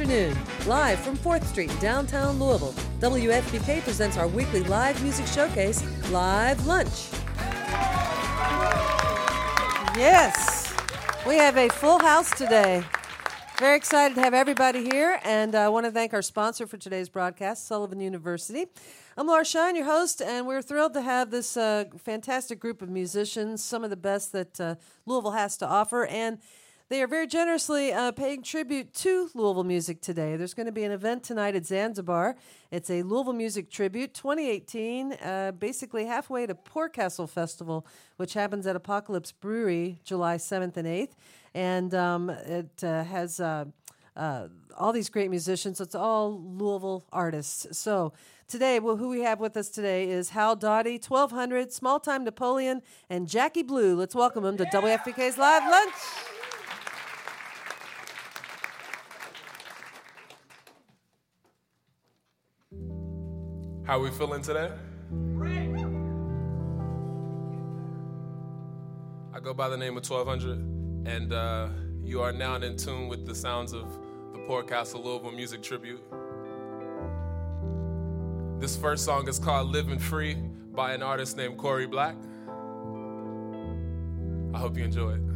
afternoon, live from 4th Street, downtown Louisville. WFPK presents our weekly live music showcase, Live Lunch. Yes, we have a full house today. Very excited to have everybody here, and I want to thank our sponsor for today's broadcast, Sullivan University. I'm Laura Shine, your host, and we're thrilled to have this uh, fantastic group of musicians, some of the best that uh, Louisville has to offer, and they are very generously uh, paying tribute to Louisville music today. There's going to be an event tonight at Zanzibar. It's a Louisville Music Tribute 2018, uh, basically halfway to Poorcastle Festival, which happens at Apocalypse Brewery July 7th and 8th. And um, it uh, has uh, uh, all these great musicians. It's all Louisville artists. So, Today, well, who we have with us today is Hal Dottie, 1200, Small Time Napoleon, and Jackie Blue. Let's welcome them to yeah. WFPK's Live Lunch. How we feeling today? I go by the name of 1200, and uh, you are now in tune with the sounds of the Poorcastle Louisville Music Tribute. This first song is called Living Free by an artist named Corey Black. I hope you enjoy it.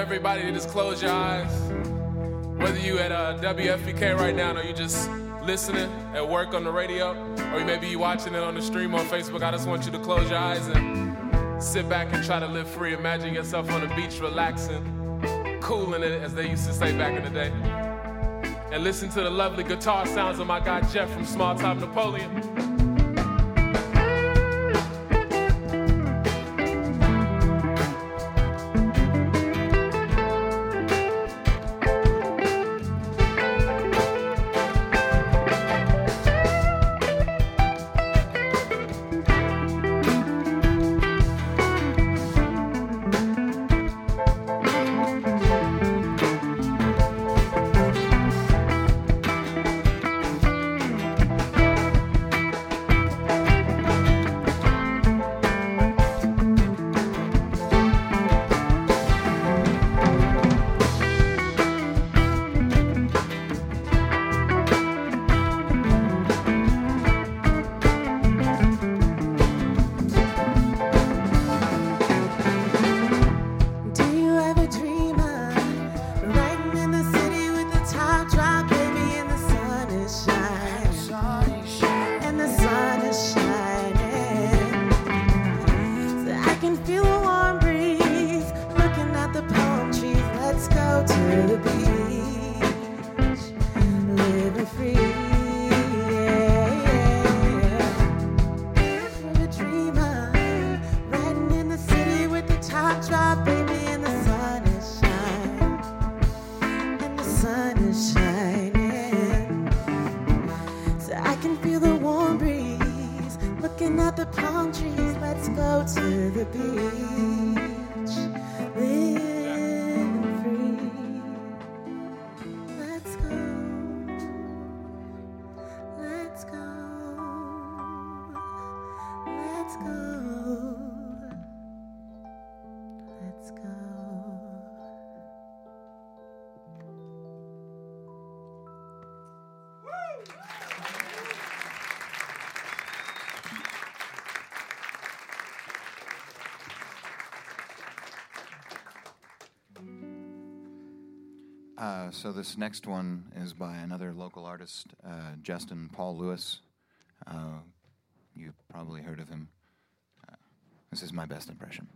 Everybody to just close your eyes. Whether you at uh, WFPK right now or you just listening at work on the radio, or maybe you watching it on the stream on Facebook, I just want you to close your eyes and sit back and try to live free. Imagine yourself on the beach relaxing, cooling it, as they used to say back in the day. And listen to the lovely guitar sounds of my guy Jeff from Small Time Napoleon. Uh, so this next one is by another local artist, uh, Justin Paul Lewis. Uh, you've probably heard of him. Uh, this is my best impression.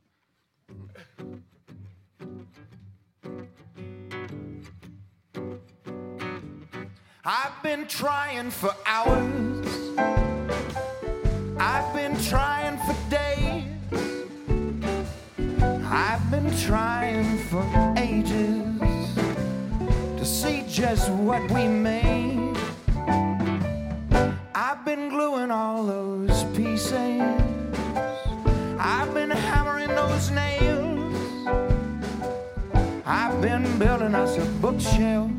I've been trying for hours. I've been trying for days. I've been trying for just what we made. I've been gluing all those pieces. I've been hammering those nails. I've been building us a bookshelf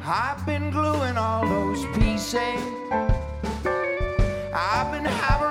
house been ours.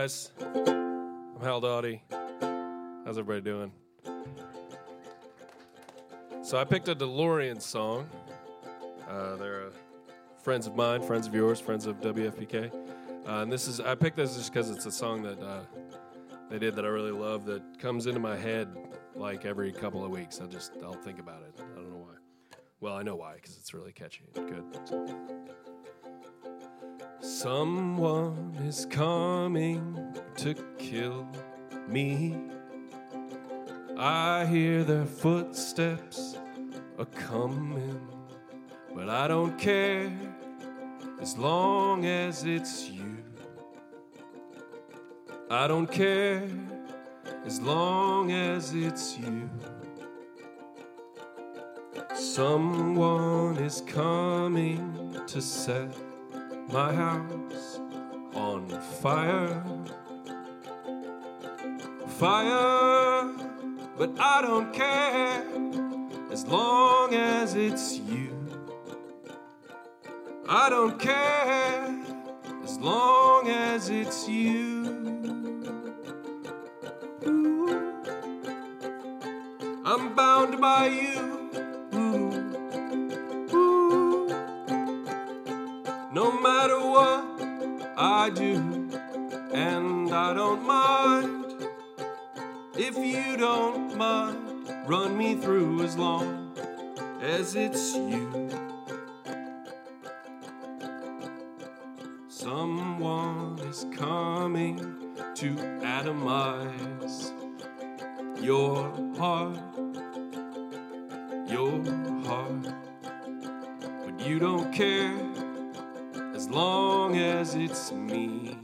Guys, I'm Hal Doughty. How's everybody doing? So I picked a DeLorean song. Uh, they're uh, friends of mine, friends of yours, friends of WFPK. Uh, and this is I picked this just because it's a song that uh, they did that I really love that comes into my head like every couple of weeks. I just I'll think about it. I don't know why. Well, I know why because it's really catchy and good. Someone is coming to kill me. I hear their footsteps a coming, but I don't care as long as it's you. I don't care as long as it's you. Someone is coming to set my house on fire. Fire, but I don't care as long as it's you. I don't care as long as it's you. Ooh. I'm bound by you. No matter what I do, and I don't mind if you don't mind. Run me through as long as it's you. Someone is coming to atomize your heart, your heart. But you don't care long as it's me.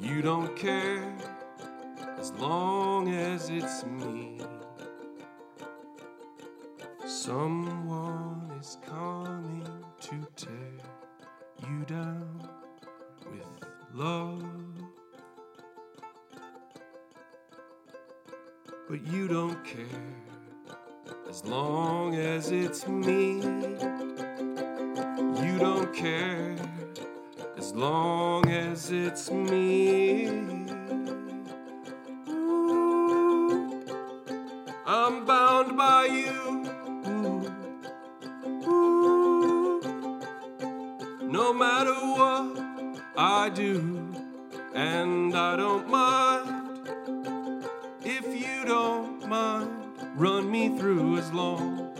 You don't care as long as it's me. Someone is coming to tear you down with love. But you don't care as long as it's me. Care as long as it's me. Ooh, I'm bound by you. Ooh, ooh. No matter what I do, and I don't mind if you don't mind. Run me through as long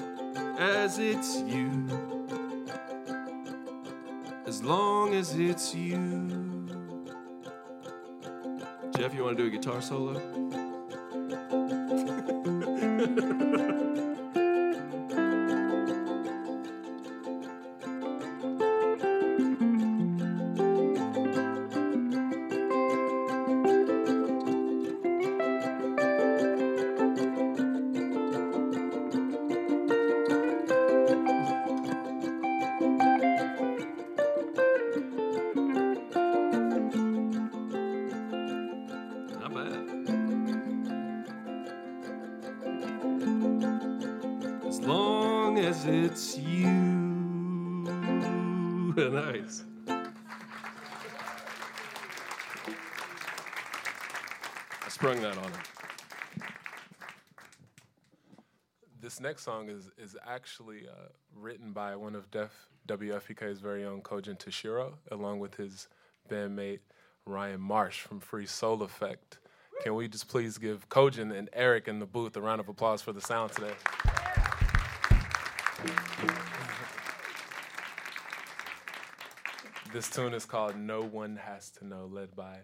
as it's you as long as it's you. Jeff, you want to do a guitar solo? Song is is actually uh, written by one of Def WFPK's very own Kojin Toshiro, along with his bandmate Ryan Marsh from Free Soul Effect. Can we just please give Kojin and Eric in the booth a round of applause for the sound today? This tune is called No One Has to Know, led by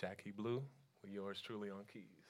Jackie Blue, with yours truly on keys.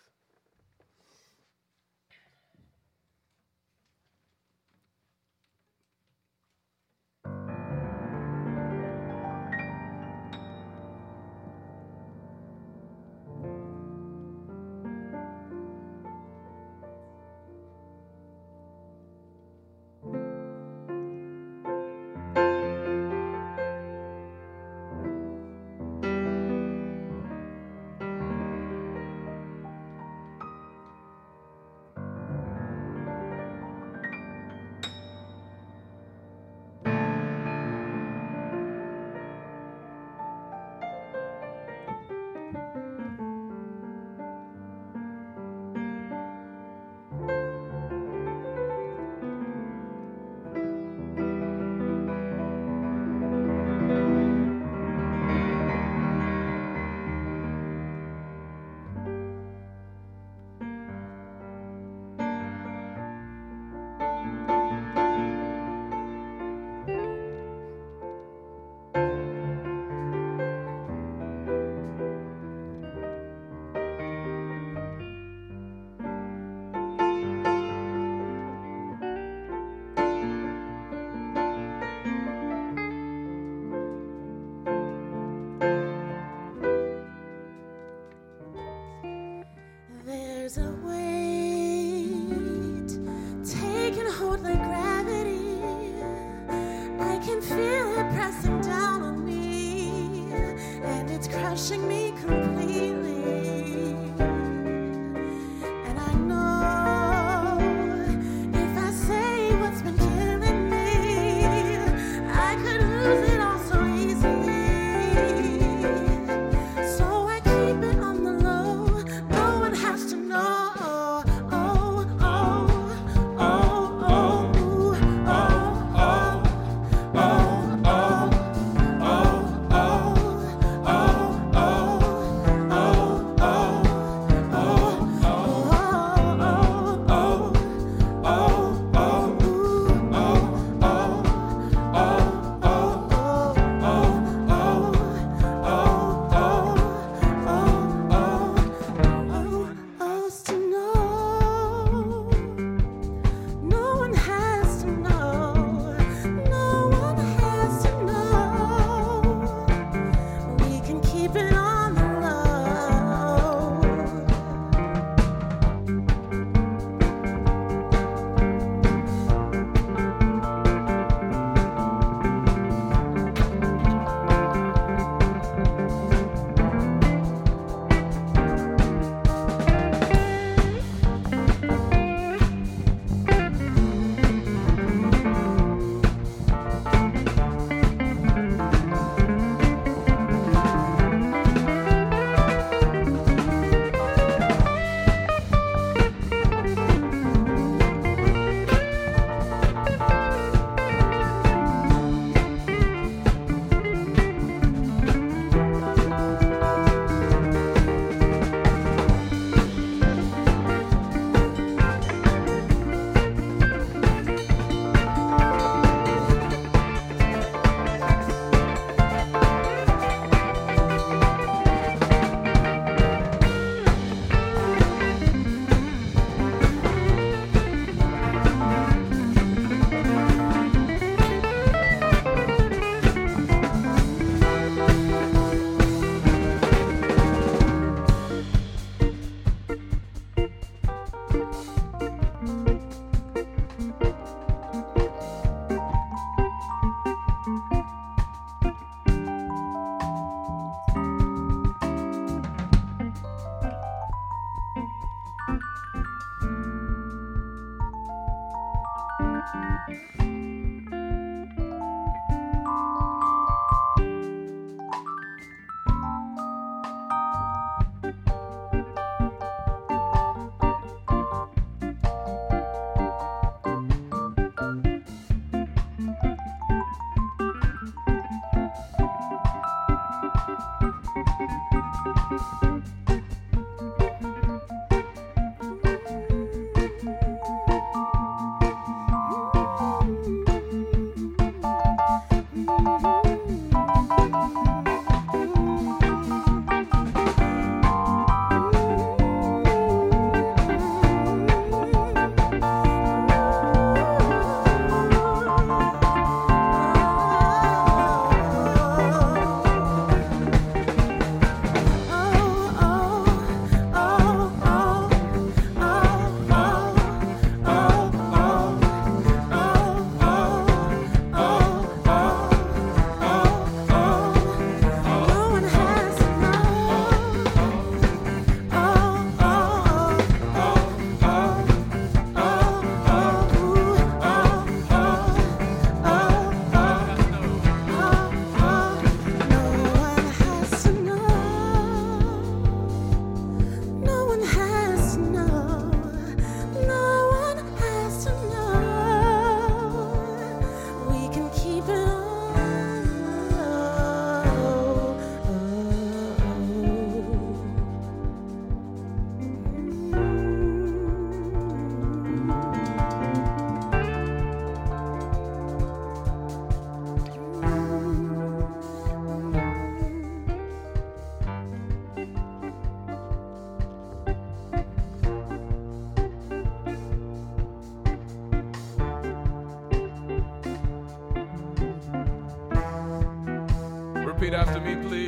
Me, please.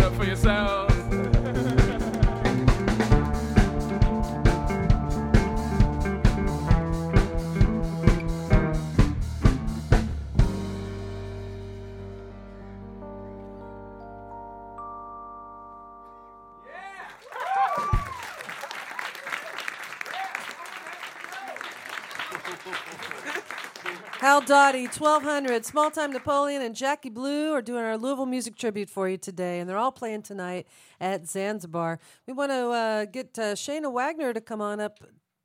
It up for yourselves. Dottie, 1200, Small Time Napoleon, and Jackie Blue are doing our Louisville music tribute for you today, and they're all playing tonight at Zanzibar. We want to uh, get uh, Shayna Wagner to come on up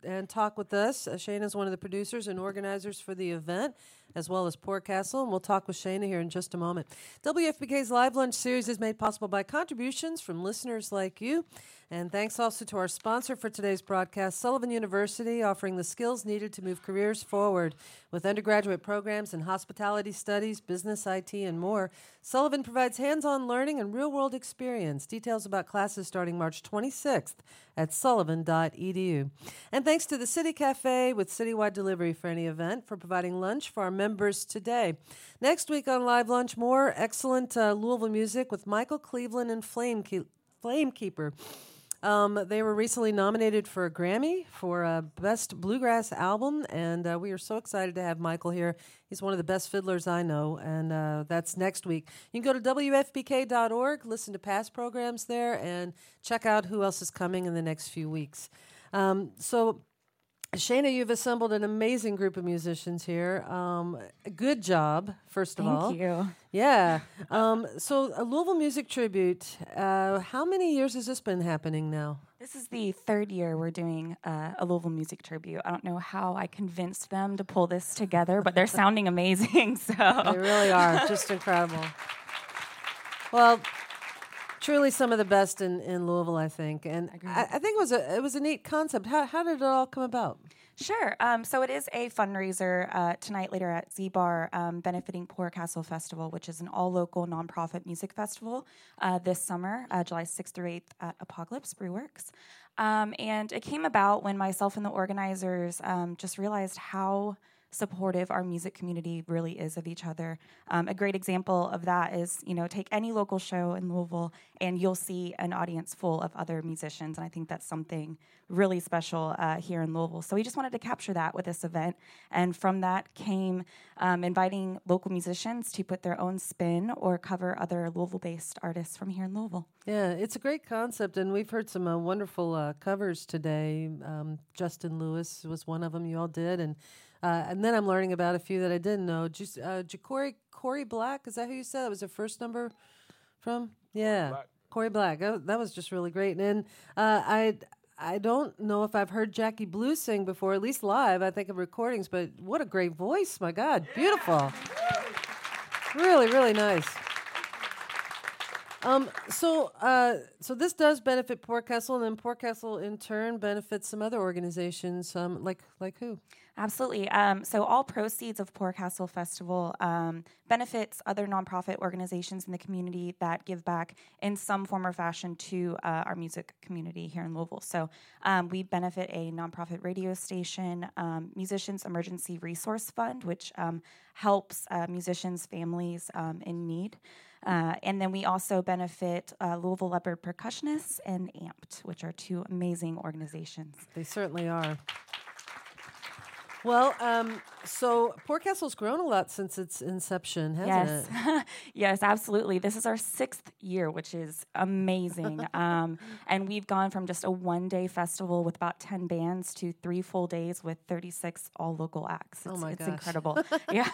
and talk with us. Uh, is one of the producers and organizers for the event, as well as Poorcastle, and we'll talk with Shayna here in just a moment. WFPK's Live Lunch series is made possible by contributions from listeners like you. And thanks also to our sponsor for today's broadcast, Sullivan University, offering the skills needed to move careers forward with undergraduate programs in hospitality studies, business, IT, and more. Sullivan provides hands on learning and real world experience. Details about classes starting March 26th at sullivan.edu. And thanks to the City Cafe with citywide delivery for any event for providing lunch for our members today. Next week on Live Lunch, more excellent uh, Louisville music with Michael Cleveland and Flame Ke- Flamekeeper. Um, they were recently nominated for a Grammy for a Best Bluegrass Album, and uh, we are so excited to have Michael here. He's one of the best fiddlers I know, and uh, that's next week. You can go to WFPK.org, listen to past programs there, and check out who else is coming in the next few weeks. Um, so, Shayna, you've assembled an amazing group of musicians here. Um, good job, first of Thank all. Thank you. Yeah. Um, so, a Louisville Music Tribute. Uh, how many years has this been happening now? This is the third year we're doing uh, a Louisville music tribute. I don't know how I convinced them to pull this together, but they're sounding amazing. So They really are just incredible. Well, Truly, some of the best in, in Louisville, I think, and I, I think it was a it was a neat concept. How how did it all come about? Sure. Um, so it is a fundraiser uh, tonight later at Z Bar, um, benefiting Poorcastle Festival, which is an all local nonprofit music festival uh, this summer, uh, July 6th through 8th at Apocalypse Brewworks. Um, and it came about when myself and the organizers um, just realized how supportive our music community really is of each other. Um, a great example of that is, you know, take any local show in Louisville and you'll see an audience full of other musicians. And I think that's something really special uh, here in Louisville. So we just wanted to capture that with this event. And from that came um, inviting local musicians to put their own spin or cover other Louisville based artists from here in Louisville. Yeah, it's a great concept, and we've heard some uh, wonderful uh, covers today. Um, Justin Lewis was one of them. You all did, and uh, and then I'm learning about a few that I didn't know. Just uh, Corey Corey Black, is that who you said? That was the first number from? Yeah, Black. Corey Black. That, that was just really great. And then uh, I I don't know if I've heard Jackie Blue sing before, at least live. I think of recordings, but what a great voice! My God, beautiful. Really, really nice. Um, so, uh, so this does benefit Poorcastle, and then Poorcastle in turn benefits some other organizations, um, like like who? Absolutely. Um, so all proceeds of Poorcastle Festival um, benefits other nonprofit organizations in the community that give back in some form or fashion to uh, our music community here in Louisville. So um, we benefit a nonprofit radio station, um, Musicians Emergency Resource Fund, which um, helps uh, musicians' families um, in need. Uh, and then we also benefit uh, Louisville Leopard Percussionists and AMPed, which are two amazing organizations. They certainly are. Well, um, so Poorcastle's grown a lot since its inception, hasn't yes. it? yes, absolutely. This is our sixth year, which is amazing. um, and we've gone from just a one day festival with about 10 bands to three full days with 36 all local acts. It's, Oh my it's gosh. incredible. yeah.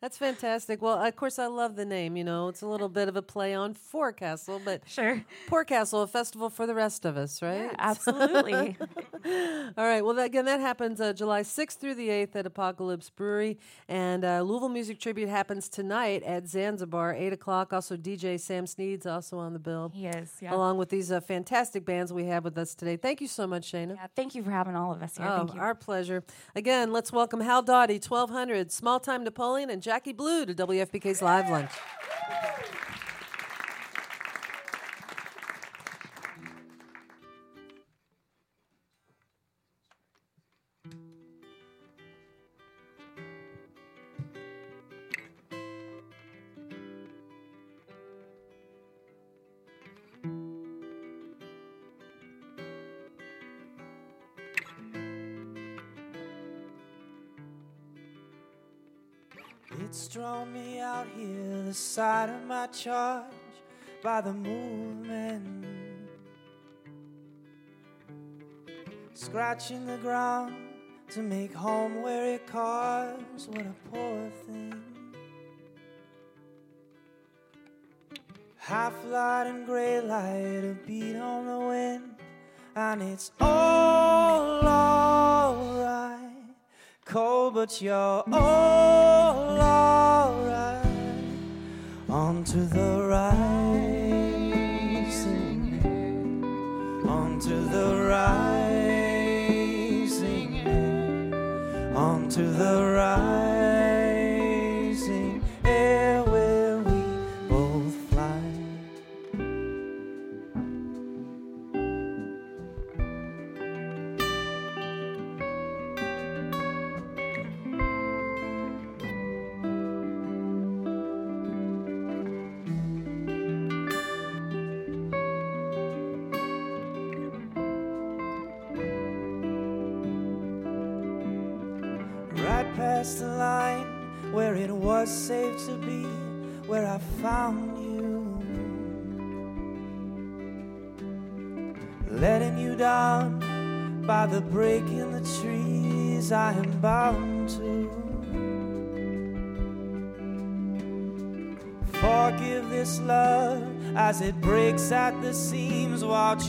That's fantastic. Well, of course, I love the name. You know, it's a little bit of a play on Forecastle, but Sure. Poorcastle, a festival for the rest of us, right? Absolutely. All right. Well, that, again, that happens uh, July 6th through the 8th at Apocalypse Brewery. And uh, Louisville Music Tribute happens tonight at Zanzibar, 8 o'clock. Also, DJ Sam Sneed's also on the bill. he is. Yeah. Along with these uh, fantastic bands we have with us today. Thank you so much, Shayna. yeah. Thank you for having all of us here. Oh, Thank you. our pleasure. Again, let's welcome Hal Doughty, 1200, Small Time Napoleon, and Jackie Blue to WFPK's Live Lunch. Side of my charge, by the movement. Scratching the ground to make home where it carves, what a poor thing. Half light and gray light, a beat on the wind, and it's all alright. Cold, but you're all alright. Onto the rising, onto the rising, onto the rising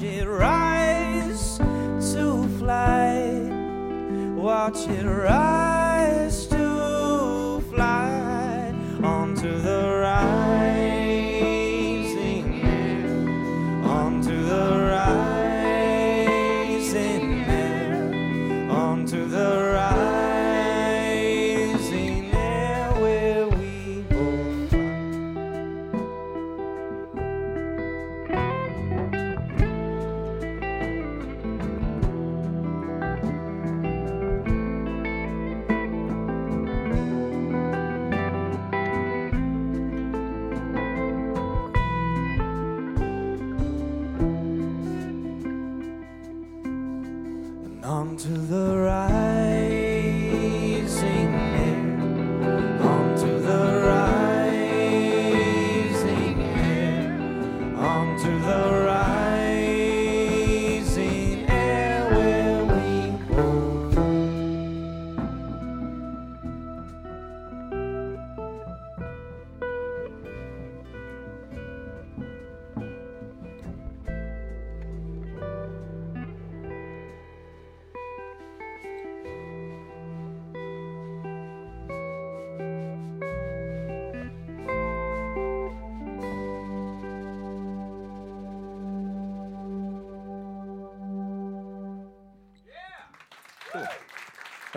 Watch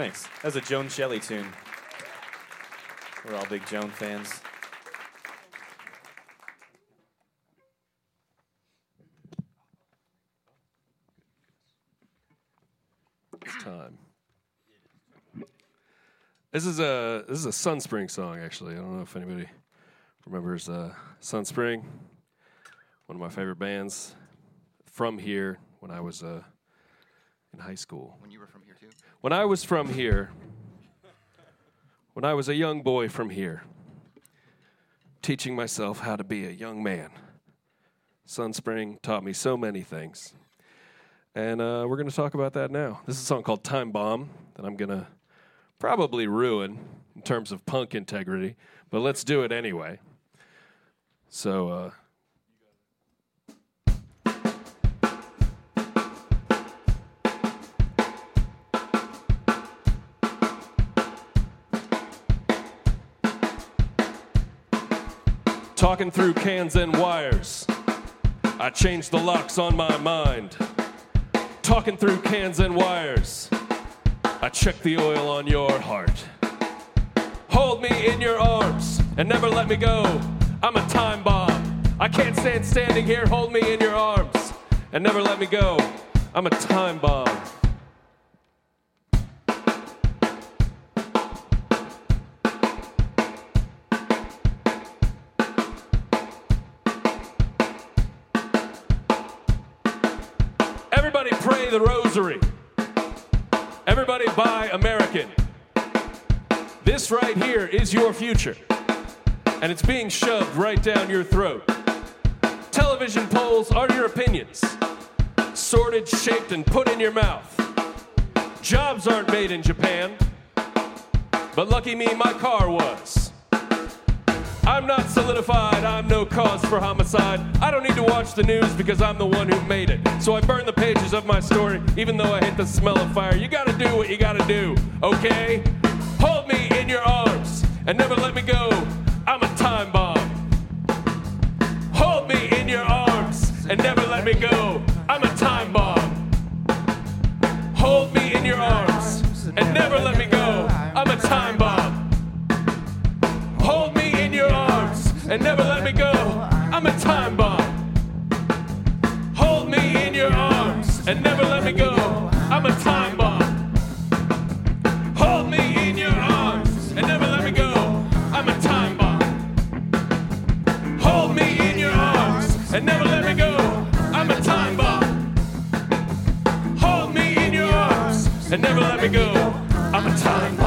Thanks. That's a Joan Shelley tune. We're all big Joan fans. It's time. This is a this is a Sunspring song actually. I don't know if anybody remembers uh, Sunspring, one of my favorite bands from here when I was uh, in high school. When you were from here too? When I was from here, when I was a young boy from here, teaching myself how to be a young man, Sunspring taught me so many things. And uh, we're going to talk about that now. This is a song called Time Bomb that I'm going to probably ruin in terms of punk integrity, but let's do it anyway. So, uh, Talking through cans and wires. I changed the locks on my mind. Talking through cans and wires. I checked the oil on your heart. Hold me in your arms and never let me go. I'm a time bomb. I can't stand standing here. Hold me in your arms and never let me go. I'm a time bomb. Buy American. This right here is your future, and it's being shoved right down your throat. Television polls are your opinions, sorted, shaped, and put in your mouth. Jobs aren't made in Japan, but lucky me, my car was. I'm not solidified, I'm no cause for homicide. I don't need to watch the news because I'm the one who made it. So I burn the pages of my story, even though I hate the smell of fire. You gotta do what you gotta do, okay? Hold me in your arms and never let me go. I'm a time bomb. Hold me in your arms and never let me go. I'm a time bomb. Hold me in your arms and never let me go. I'm a time bomb. And never let me go. I'm a time bomb. Hold me in your arms and never let me go. I'm a time bomb. Hold me in your arms and never let me go. I'm a time bomb. Hold me in your arms and never let me go. I'm a time bomb. Hold me in your arms and never let me go. I'm a time bomb.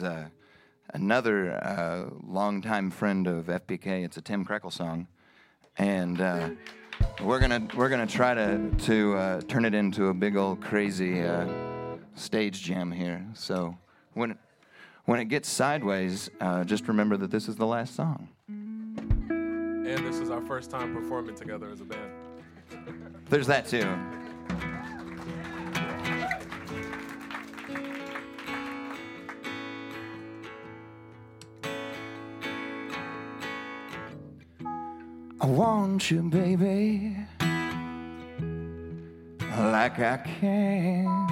Is uh, another uh, longtime friend of FPK. It's a Tim Krekel song, and uh, we're gonna we're gonna try to to uh, turn it into a big old crazy uh, stage jam here. So when it, when it gets sideways, uh, just remember that this is the last song. And this is our first time performing together as a band. There's that too. I want you, baby, like I can't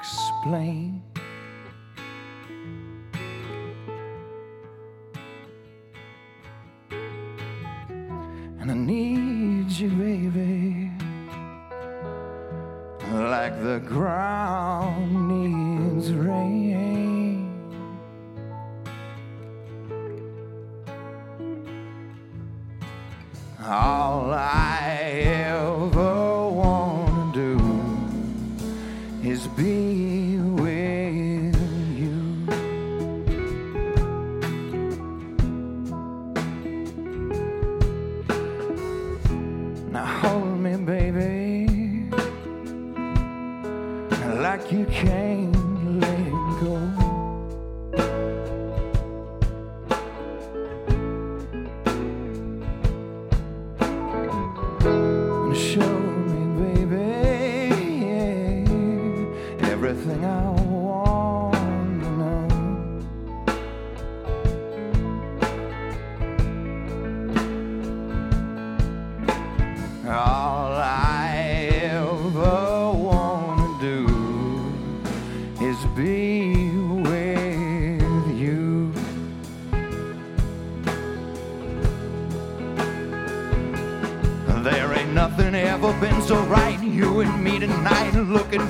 explain. And I need you, baby, like the ground needs rain. All I ever want to do is be with you. Now hold me, baby, like you can't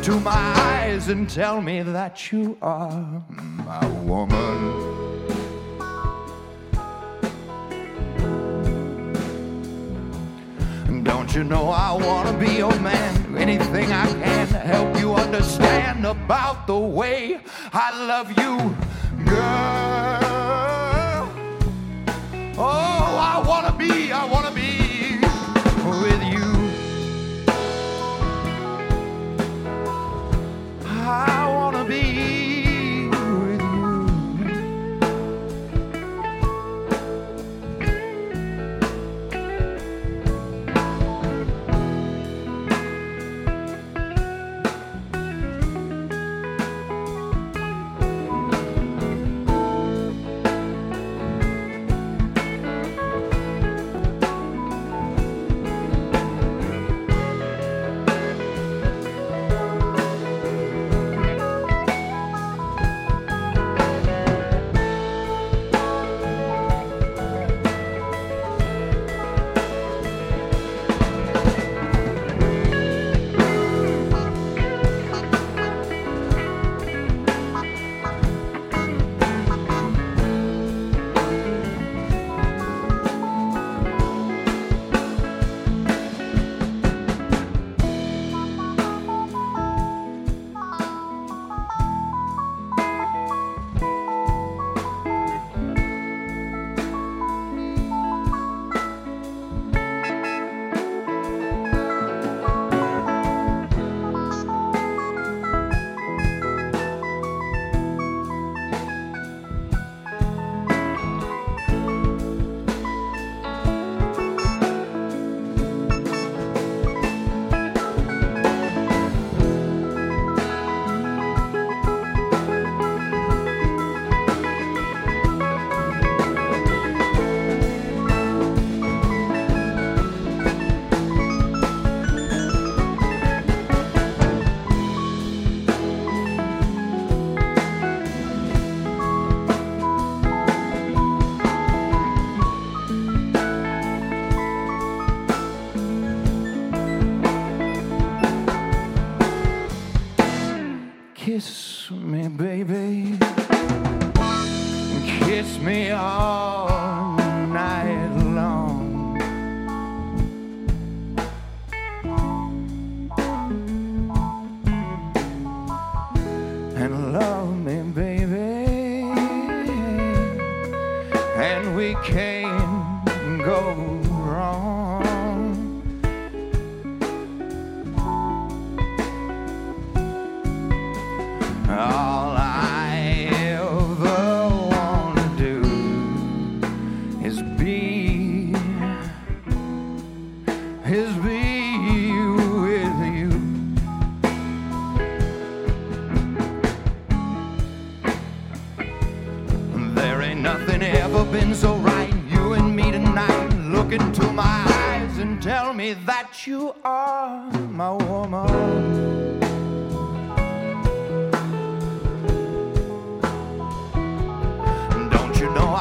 into my eyes and tell me that you are my woman. Don't you know I wanna be your man? Anything I can to help you understand about the way I love you, girl. Oh, I wanna be, I wanna be be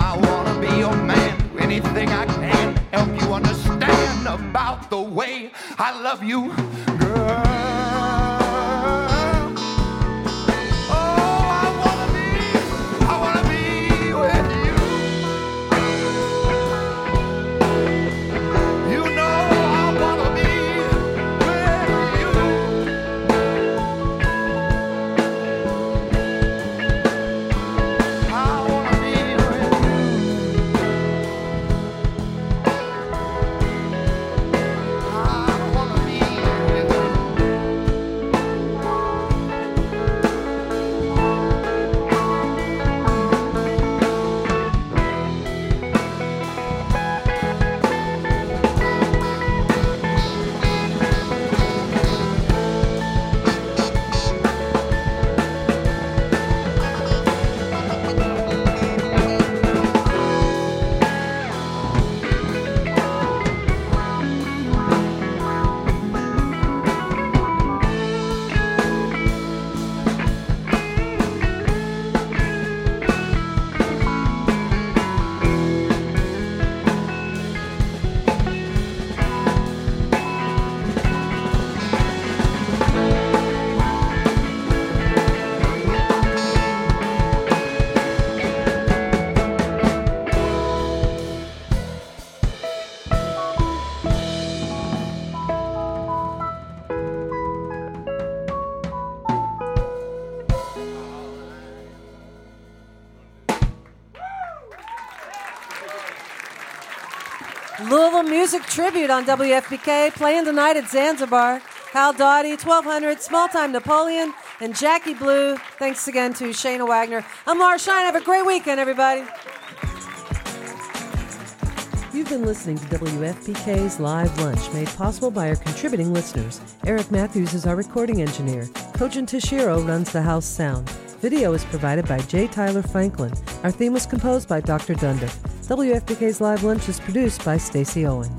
I wanna be your man? Anything I can help you understand about the way I love you, Tribute on WFPK, playing tonight at Zanzabar. Hal Dottie, 1200, Small Time Napoleon, and Jackie Blue. Thanks again to Shayna Wagner. I'm Laura Shine. Have a great weekend, everybody. You've been listening to WFPK's Live Lunch, made possible by our contributing listeners. Eric Matthews is our recording engineer. Kojin Tashiro runs the house sound. Video is provided by J. Tyler Franklin. Our theme was composed by Dr. Dunder. WFPK's Live Lunch is produced by Stacy Owen.